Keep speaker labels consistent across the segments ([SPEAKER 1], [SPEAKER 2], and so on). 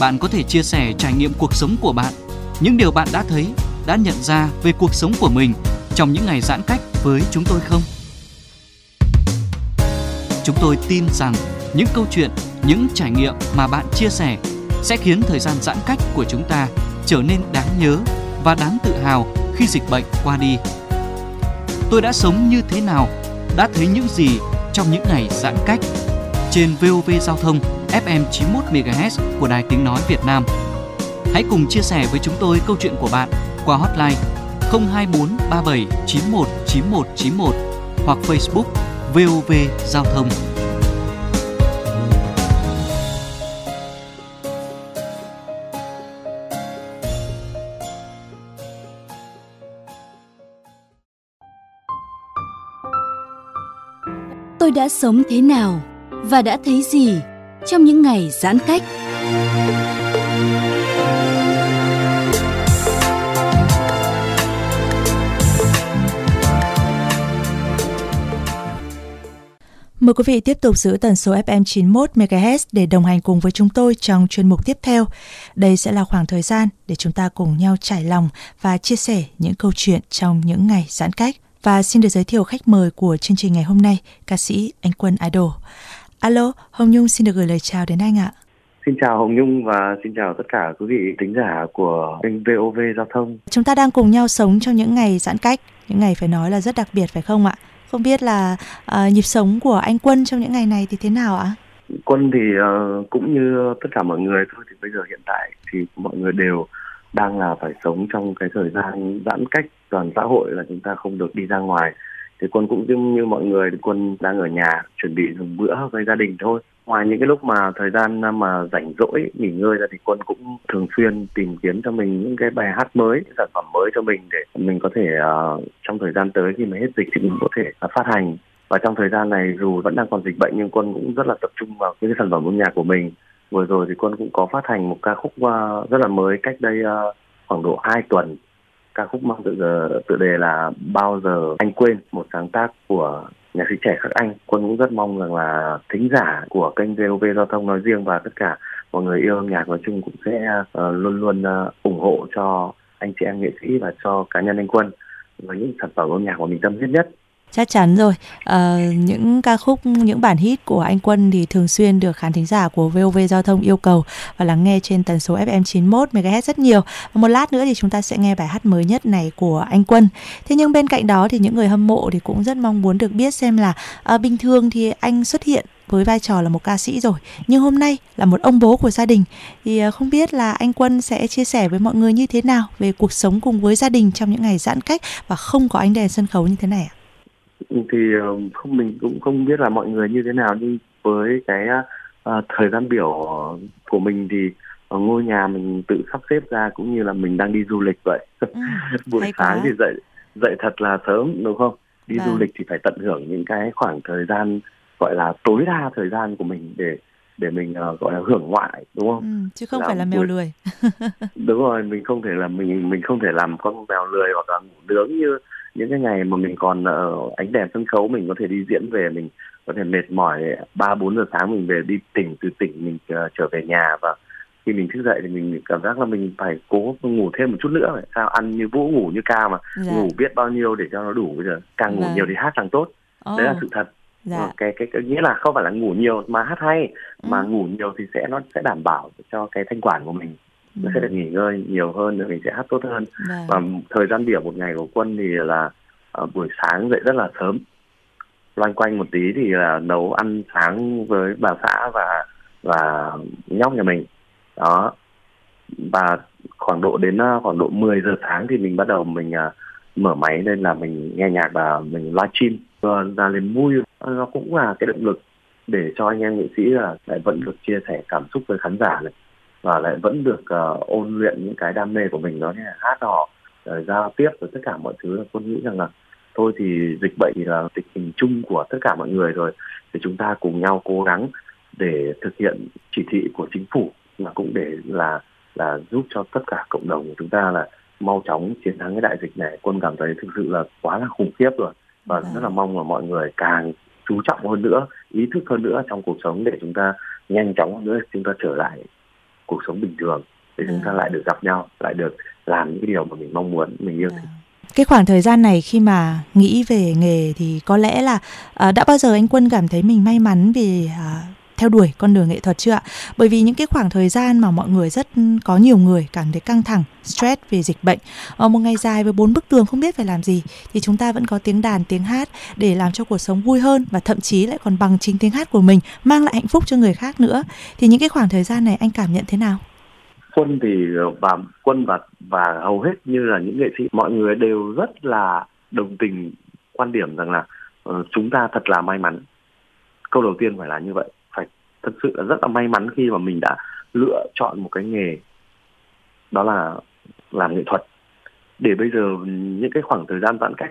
[SPEAKER 1] Bạn có thể chia sẻ trải nghiệm cuộc sống của bạn, những điều bạn đã thấy, đã nhận ra về cuộc sống của mình trong những ngày giãn cách với chúng tôi không? Chúng tôi tin rằng những câu chuyện, những trải nghiệm mà bạn chia sẻ sẽ khiến thời gian giãn cách của chúng ta trở nên đáng nhớ và đáng tự hào khi dịch bệnh qua đi. Tôi đã sống như thế nào, đã thấy những gì trong những ngày giãn cách trên VOV Giao thông FM 91 MHz của Đài Tiếng nói Việt Nam. Hãy cùng chia sẻ với chúng tôi câu chuyện của bạn qua hotline 024 37 91 91 91 hoặc Facebook VOV Giao thông.
[SPEAKER 2] tôi đã sống thế nào và đã thấy gì trong những ngày giãn cách.
[SPEAKER 3] Mời quý vị tiếp tục giữ tần số FM 91 MHz để đồng hành cùng với chúng tôi trong chuyên mục tiếp theo. Đây sẽ là khoảng thời gian để chúng ta cùng nhau trải lòng và chia sẻ những câu chuyện trong những ngày giãn cách. Và xin được giới thiệu khách mời của chương trình ngày hôm nay, ca sĩ Anh Quân Idol. Alo, Hồng Nhung xin được gửi lời chào đến anh ạ.
[SPEAKER 4] Xin chào Hồng Nhung và xin chào tất cả quý vị tính giả của kênh VOV Giao thông.
[SPEAKER 3] Chúng ta đang cùng nhau sống trong những ngày giãn cách, những ngày phải nói là rất đặc biệt phải không ạ? Không biết là uh, nhịp sống của anh Quân trong những ngày này thì thế nào ạ?
[SPEAKER 4] Quân thì uh, cũng như tất cả mọi người thôi thì bây giờ hiện tại thì mọi người đều đang là phải sống trong cái thời gian giãn cách toàn xã hội là chúng ta không được đi ra ngoài thì quân cũng như, như mọi người thì quân đang ở nhà chuẩn bị dùng bữa với gia đình thôi. Ngoài những cái lúc mà thời gian mà rảnh rỗi nghỉ ngơi ra thì quân cũng thường xuyên tìm kiếm cho mình những cái bài hát mới những sản phẩm mới cho mình để mình có thể uh, trong thời gian tới khi mà hết dịch thì mình có thể uh, phát hành. Và trong thời gian này dù vẫn đang còn dịch bệnh nhưng quân cũng rất là tập trung vào những cái sản phẩm âm nhạc của mình. Vừa rồi thì quân cũng có phát hành một ca khúc uh, rất là mới cách đây uh, khoảng độ 2 tuần ca khúc mang tự ờ, tự đề là bao giờ anh quên một sáng tác của nhạc sĩ trẻ khắc anh. Quân cũng rất mong rằng là thính giả của kênh VOV giao thông nói riêng và tất cả mọi người yêu âm nhạc nói chung cũng sẽ uh, luôn luôn uh, ủng hộ cho anh chị em nghệ sĩ và cho cá nhân anh quân với những sản phẩm âm nhạc của mình tâm huyết nhất
[SPEAKER 3] chắc chắn rồi. À, những ca khúc những bản hit của anh Quân thì thường xuyên được khán thính giả của VOV giao thông yêu cầu và lắng nghe trên tần số FM 91 MHz rất nhiều. Và một lát nữa thì chúng ta sẽ nghe bài hát mới nhất này của anh Quân. Thế nhưng bên cạnh đó thì những người hâm mộ thì cũng rất mong muốn được biết xem là à, bình thường thì anh xuất hiện với vai trò là một ca sĩ rồi nhưng hôm nay là một ông bố của gia đình. Thì ờ, không biết là anh Quân sẽ chia sẻ với mọi người như thế nào về cuộc sống cùng với gia đình trong những ngày giãn cách và không có ánh đèn sân khấu như thế này ạ?
[SPEAKER 4] Thì không mình cũng không biết là mọi người như thế nào nhưng với cái uh, thời gian biểu của mình thì ở ngôi nhà mình tự sắp xếp ra cũng như là mình đang đi du lịch vậy ừ, buổi sáng thì dậy dậy thật là sớm đúng không đi vâng. du lịch thì phải tận hưởng những cái khoảng thời gian gọi là tối đa thời gian của mình để để mình uh, gọi là hưởng ngoại đúng không? Ừ,
[SPEAKER 3] chứ không làm phải là mèo buổi... lười.
[SPEAKER 4] đúng rồi, mình không thể là mình mình không thể làm con mèo lười hoặc là ngủ nướng như những cái ngày mà mình còn ở ánh đèn sân khấu mình có thể đi diễn về mình có thể mệt mỏi ba bốn giờ sáng mình về đi tỉnh từ tỉnh mình uh, trở về nhà và khi mình thức dậy thì mình cảm giác là mình phải cố ngủ thêm một chút nữa phải sao ăn như vũ ngủ như ca mà dạ. ngủ biết bao nhiêu để cho nó đủ bây giờ càng ngủ dạ. nhiều thì hát càng tốt oh. đấy là sự thật dạ. Ờ, cái, cái cái nghĩa là không phải là ngủ nhiều mà hát hay ừ. mà ngủ nhiều thì sẽ nó sẽ đảm bảo cho cái thanh quản của mình nó sẽ được nghỉ ngơi nhiều hơn để mình sẽ hát tốt hơn. Vâng. và thời gian điểm một ngày của quân thì là uh, buổi sáng dậy rất là sớm. Loanh quanh một tí thì là nấu ăn sáng với bà xã và và nhóc nhà mình. Đó. Và khoảng độ đến uh, khoảng độ 10 giờ sáng thì mình bắt đầu mình uh, mở máy lên là mình nghe nhạc và mình livestream và lên vui nó cũng là cái động lực để cho anh em nghệ sĩ là lại vẫn được chia sẻ cảm xúc với khán giả này và lại vẫn được uh, ôn luyện những cái đam mê của mình đó như là hát hò uh, giao tiếp và tất cả mọi thứ. Con nghĩ rằng là thôi thì dịch bệnh là tình hình chung của tất cả mọi người rồi thì chúng ta cùng nhau cố gắng để thực hiện chỉ thị của chính phủ mà cũng để là là giúp cho tất cả cộng đồng của chúng ta là mau chóng chiến thắng cái đại dịch này. Quân cảm thấy thực sự là quá là khủng khiếp rồi. Và rất là mong là mọi người càng chú trọng hơn nữa ý thức hơn nữa trong cuộc sống để chúng ta nhanh chóng hơn nữa chúng ta trở lại cuộc sống bình thường để chúng ta lại được gặp nhau lại được làm những cái điều mà mình mong muốn mình yêu thích.
[SPEAKER 3] Cái khoảng thời gian này khi mà nghĩ về nghề thì có lẽ là uh, đã bao giờ anh Quân cảm thấy mình may mắn vì uh, theo đuổi con đường nghệ thuật chưa ạ? Bởi vì những cái khoảng thời gian mà mọi người rất có nhiều người cảm thấy căng thẳng, stress vì dịch bệnh, ở một ngày dài với bốn bức tường không biết phải làm gì thì chúng ta vẫn có tiếng đàn, tiếng hát để làm cho cuộc sống vui hơn và thậm chí lại còn bằng chính tiếng hát của mình mang lại hạnh phúc cho người khác nữa. Thì những cái khoảng thời gian này anh cảm nhận thế nào?
[SPEAKER 4] Quân thì ờ, và quân và và hầu hết như là những nghệ sĩ mọi người đều rất là đồng tình quan điểm rằng là uh, chúng ta thật là may mắn câu đầu tiên phải là như vậy thật sự là rất là may mắn khi mà mình đã lựa chọn một cái nghề, đó là làm nghệ thuật. Để bây giờ những cái khoảng thời gian giãn cách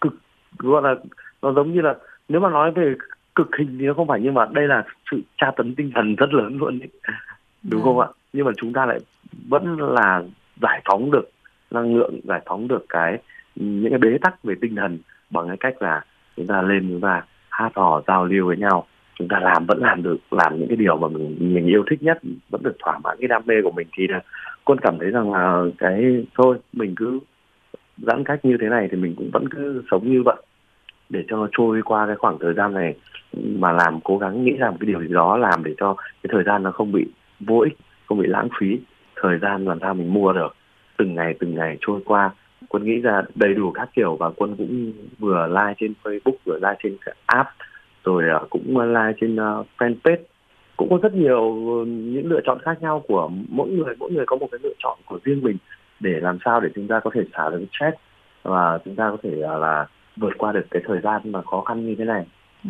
[SPEAKER 4] cực, gọi là nó giống như là nếu mà nói về cực hình thì nó không phải, nhưng mà đây là sự tra tấn tinh thần rất lớn luôn đấy đúng không ạ? Nhưng mà chúng ta lại vẫn là giải phóng được năng lượng, giải phóng được cái, những cái bế tắc về tinh thần bằng cái cách là chúng ta lên chúng ta hát hò giao lưu với nhau chúng ta làm, vẫn làm được, làm những cái điều mà mình mình yêu thích nhất, vẫn được thỏa mãn cái đam mê của mình thì là quân cảm thấy rằng là cái, thôi, mình cứ giãn cách như thế này thì mình cũng vẫn cứ sống như vậy. Để cho nó trôi qua cái khoảng thời gian này mà làm, cố gắng nghĩ ra một cái điều gì đó làm để cho cái thời gian nó không bị vô ích, không bị lãng phí, thời gian làm sao mình mua được. Từng ngày từng ngày trôi qua, quân nghĩ ra đầy đủ các kiểu và quân cũng vừa like trên facebook, vừa like trên app rồi uh, cũng like trên uh, fanpage. Cũng có rất nhiều những lựa chọn khác nhau của mỗi người. Mỗi người có một cái lựa chọn của riêng mình để làm sao để chúng ta có thể xả được stress và chúng ta có thể là vượt qua được cái thời gian mà khó khăn như thế này.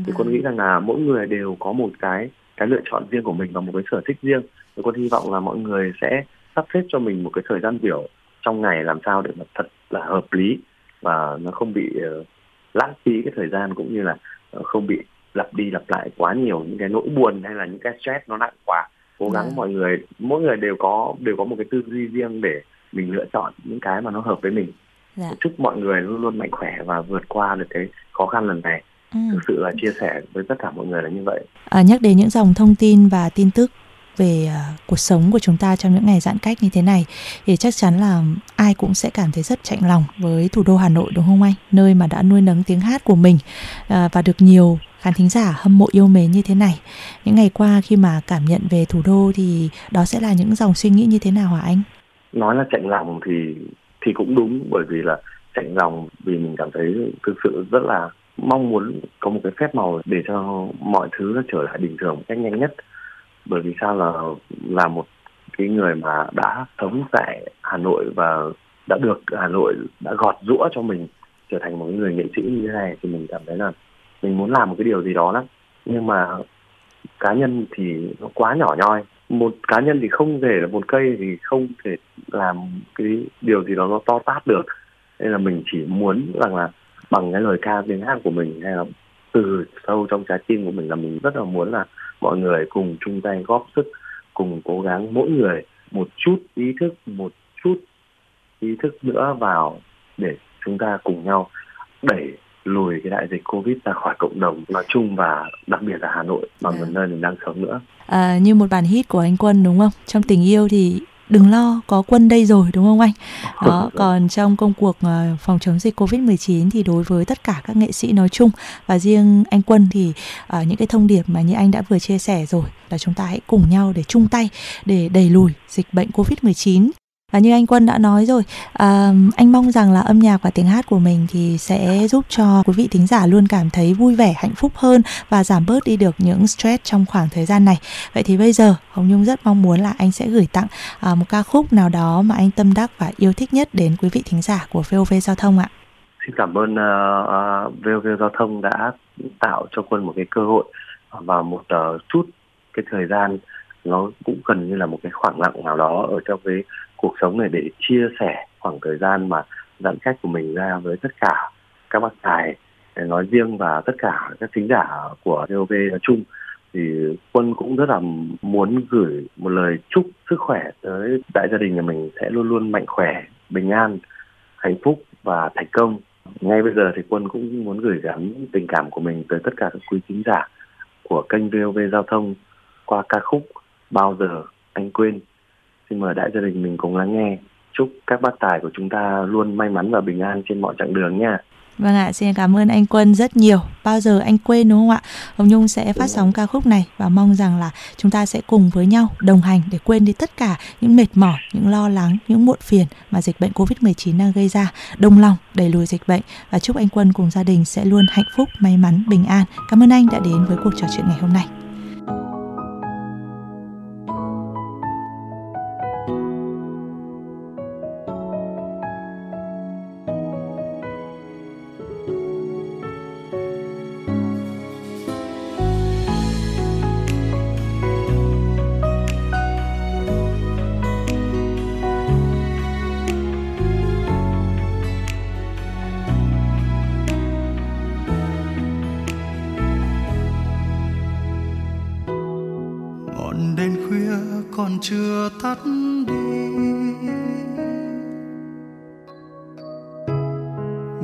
[SPEAKER 4] Thì quân nghĩ rằng là mỗi người đều có một cái cái lựa chọn riêng của mình và một cái sở thích riêng. Thì quân hy vọng là mọi người sẽ sắp xếp cho mình một cái thời gian biểu trong ngày làm sao để mà thật là hợp lý và nó không bị uh, lãng phí cái thời gian cũng như là uh, không bị lặp đi lặp lại quá nhiều những cái nỗi buồn hay là những cái stress nó nặng quá cố gắng. Dạ. mọi người mỗi người đều có đều có một cái tư duy riêng để mình lựa chọn những cái mà nó hợp với mình. Dạ. chúc mọi người luôn luôn mạnh khỏe và vượt qua được cái khó khăn lần này ừ. thực sự là chia sẻ với tất cả mọi người là như vậy
[SPEAKER 3] à, nhắc đến những dòng thông tin và tin tức về uh, cuộc sống của chúng ta trong những ngày giãn cách như thế này thì chắc chắn là ai cũng sẽ cảm thấy rất chạnh lòng với thủ đô Hà Nội đúng không anh? Nơi mà đã nuôi nấng tiếng hát của mình uh, và được nhiều khán thính giả hâm mộ yêu mến như thế này. Những ngày qua khi mà cảm nhận về thủ đô thì đó sẽ là những dòng suy nghĩ như thế nào hả anh?
[SPEAKER 4] Nói là chạnh lòng thì thì cũng đúng bởi vì là chạnh lòng vì mình cảm thấy thực sự rất là mong muốn có một cái phép màu để cho mọi thứ nó trở lại bình thường một cách nhanh nhất bởi vì sao là là một cái người mà đã sống tại Hà Nội và đã được Hà Nội đã gọt rũa cho mình trở thành một người nghệ sĩ như thế này thì mình cảm thấy là mình muốn làm một cái điều gì đó lắm. Nhưng mà cá nhân thì nó quá nhỏ nhoi. Một cá nhân thì không thể là một cây thì không thể làm cái điều gì đó nó to tát được. Nên là mình chỉ muốn rằng là bằng cái lời ca tiếng hát của mình hay là từ sâu trong trái tim của mình là mình rất là muốn là mọi người cùng chung tay góp sức cùng cố gắng mỗi người một chút ý thức một chút ý thức nữa vào để chúng ta cùng nhau đẩy lùi cái đại dịch covid ra khỏi cộng đồng nói chung và đặc biệt là hà nội mà yeah. nơi mình đang sống nữa
[SPEAKER 3] à, như một bản hit của anh quân đúng không trong tình yêu thì đừng lo có quân đây rồi đúng không anh? Đó còn trong công cuộc uh, phòng chống dịch covid 19 thì đối với tất cả các nghệ sĩ nói chung và riêng anh quân thì uh, những cái thông điệp mà như anh đã vừa chia sẻ rồi là chúng ta hãy cùng nhau để chung tay để đẩy lùi dịch bệnh covid 19 và như anh Quân đã nói rồi, à, anh mong rằng là âm nhạc và tiếng hát của mình thì sẽ giúp cho quý vị thính giả luôn cảm thấy vui vẻ, hạnh phúc hơn và giảm bớt đi được những stress trong khoảng thời gian này. Vậy thì bây giờ Hồng Nhung rất mong muốn là anh sẽ gửi tặng à, một ca khúc nào đó mà anh tâm đắc và yêu thích nhất đến quý vị thính giả của VOV Giao thông ạ.
[SPEAKER 4] Xin cảm ơn à, à, uh, uh, VOV Giao thông đã tạo cho Quân một cái cơ hội và một uh, chút cái thời gian nó cũng gần như là một cái khoảng lặng nào đó ở trong cái cuộc sống này để chia sẻ khoảng thời gian mà giãn cách của mình ra với tất cả các bác tài nói riêng và tất cả các thính giả của VOV nói chung. Thì quân cũng rất là muốn gửi một lời chúc sức khỏe tới đại gia đình nhà mình sẽ luôn luôn mạnh khỏe, bình an, hạnh phúc và thành công. Ngay bây giờ thì quân cũng muốn gửi gắm tình cảm của mình tới tất cả các quý khán giả của kênh VOV giao thông qua ca khúc bao giờ anh quên xin mời đại gia đình mình cùng lắng nghe chúc các bác tài của chúng ta luôn may mắn và bình an trên mọi chặng đường nha
[SPEAKER 3] Vâng ạ, xin cảm ơn anh Quân rất nhiều. Bao giờ anh quên đúng không ạ? Hồng Nhung sẽ phát sóng ca khúc này và mong rằng là chúng ta sẽ cùng với nhau đồng hành để quên đi tất cả những mệt mỏi, những lo lắng, những muộn phiền mà dịch bệnh Covid-19 đang gây ra. Đồng lòng đẩy lùi dịch bệnh và chúc anh Quân cùng gia đình sẽ luôn hạnh phúc, may mắn, bình an. Cảm ơn anh đã đến với cuộc trò chuyện ngày hôm nay.
[SPEAKER 5] Còn chưa tắt đi.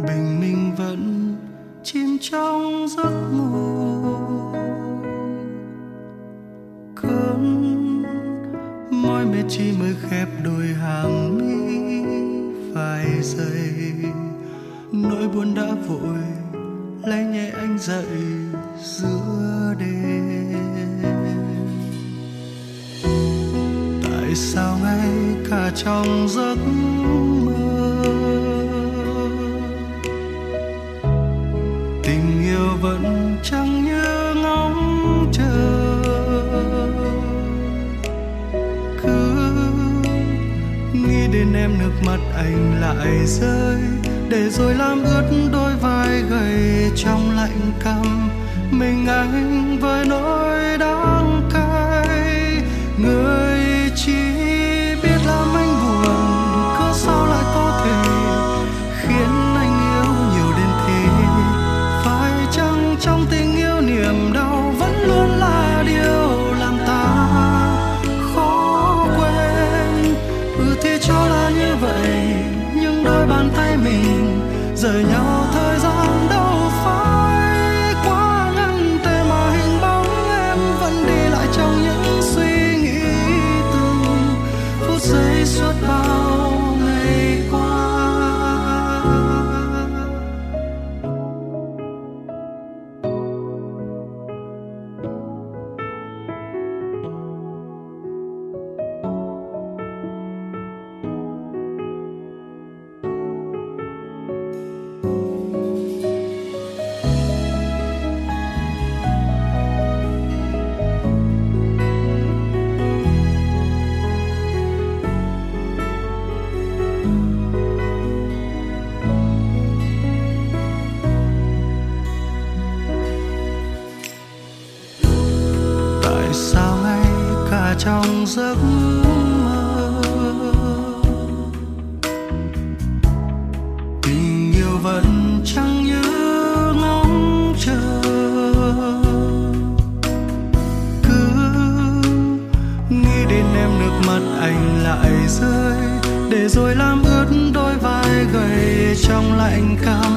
[SPEAKER 5] Bình minh vẫn chìm trong giấc ngủ. Cơn mỏi mệt chi mới khép đôi hàng mi vài giây nỗi buồn đã vội lấy nhẹ anh dậy giữa đêm. Vậy sao ngay cả trong giấc mơ? Tình yêu vẫn chẳng như ngóng chờ. Cứ nghĩ đến em nước mắt anh lại rơi, để rồi làm ướt đôi vai gầy trong lạnh căm. Mình anh với nỗi đau để rồi làm ướt đôi vai gầy trong lạnh cao.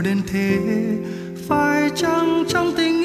[SPEAKER 5] Đến thế phải chăng trong tình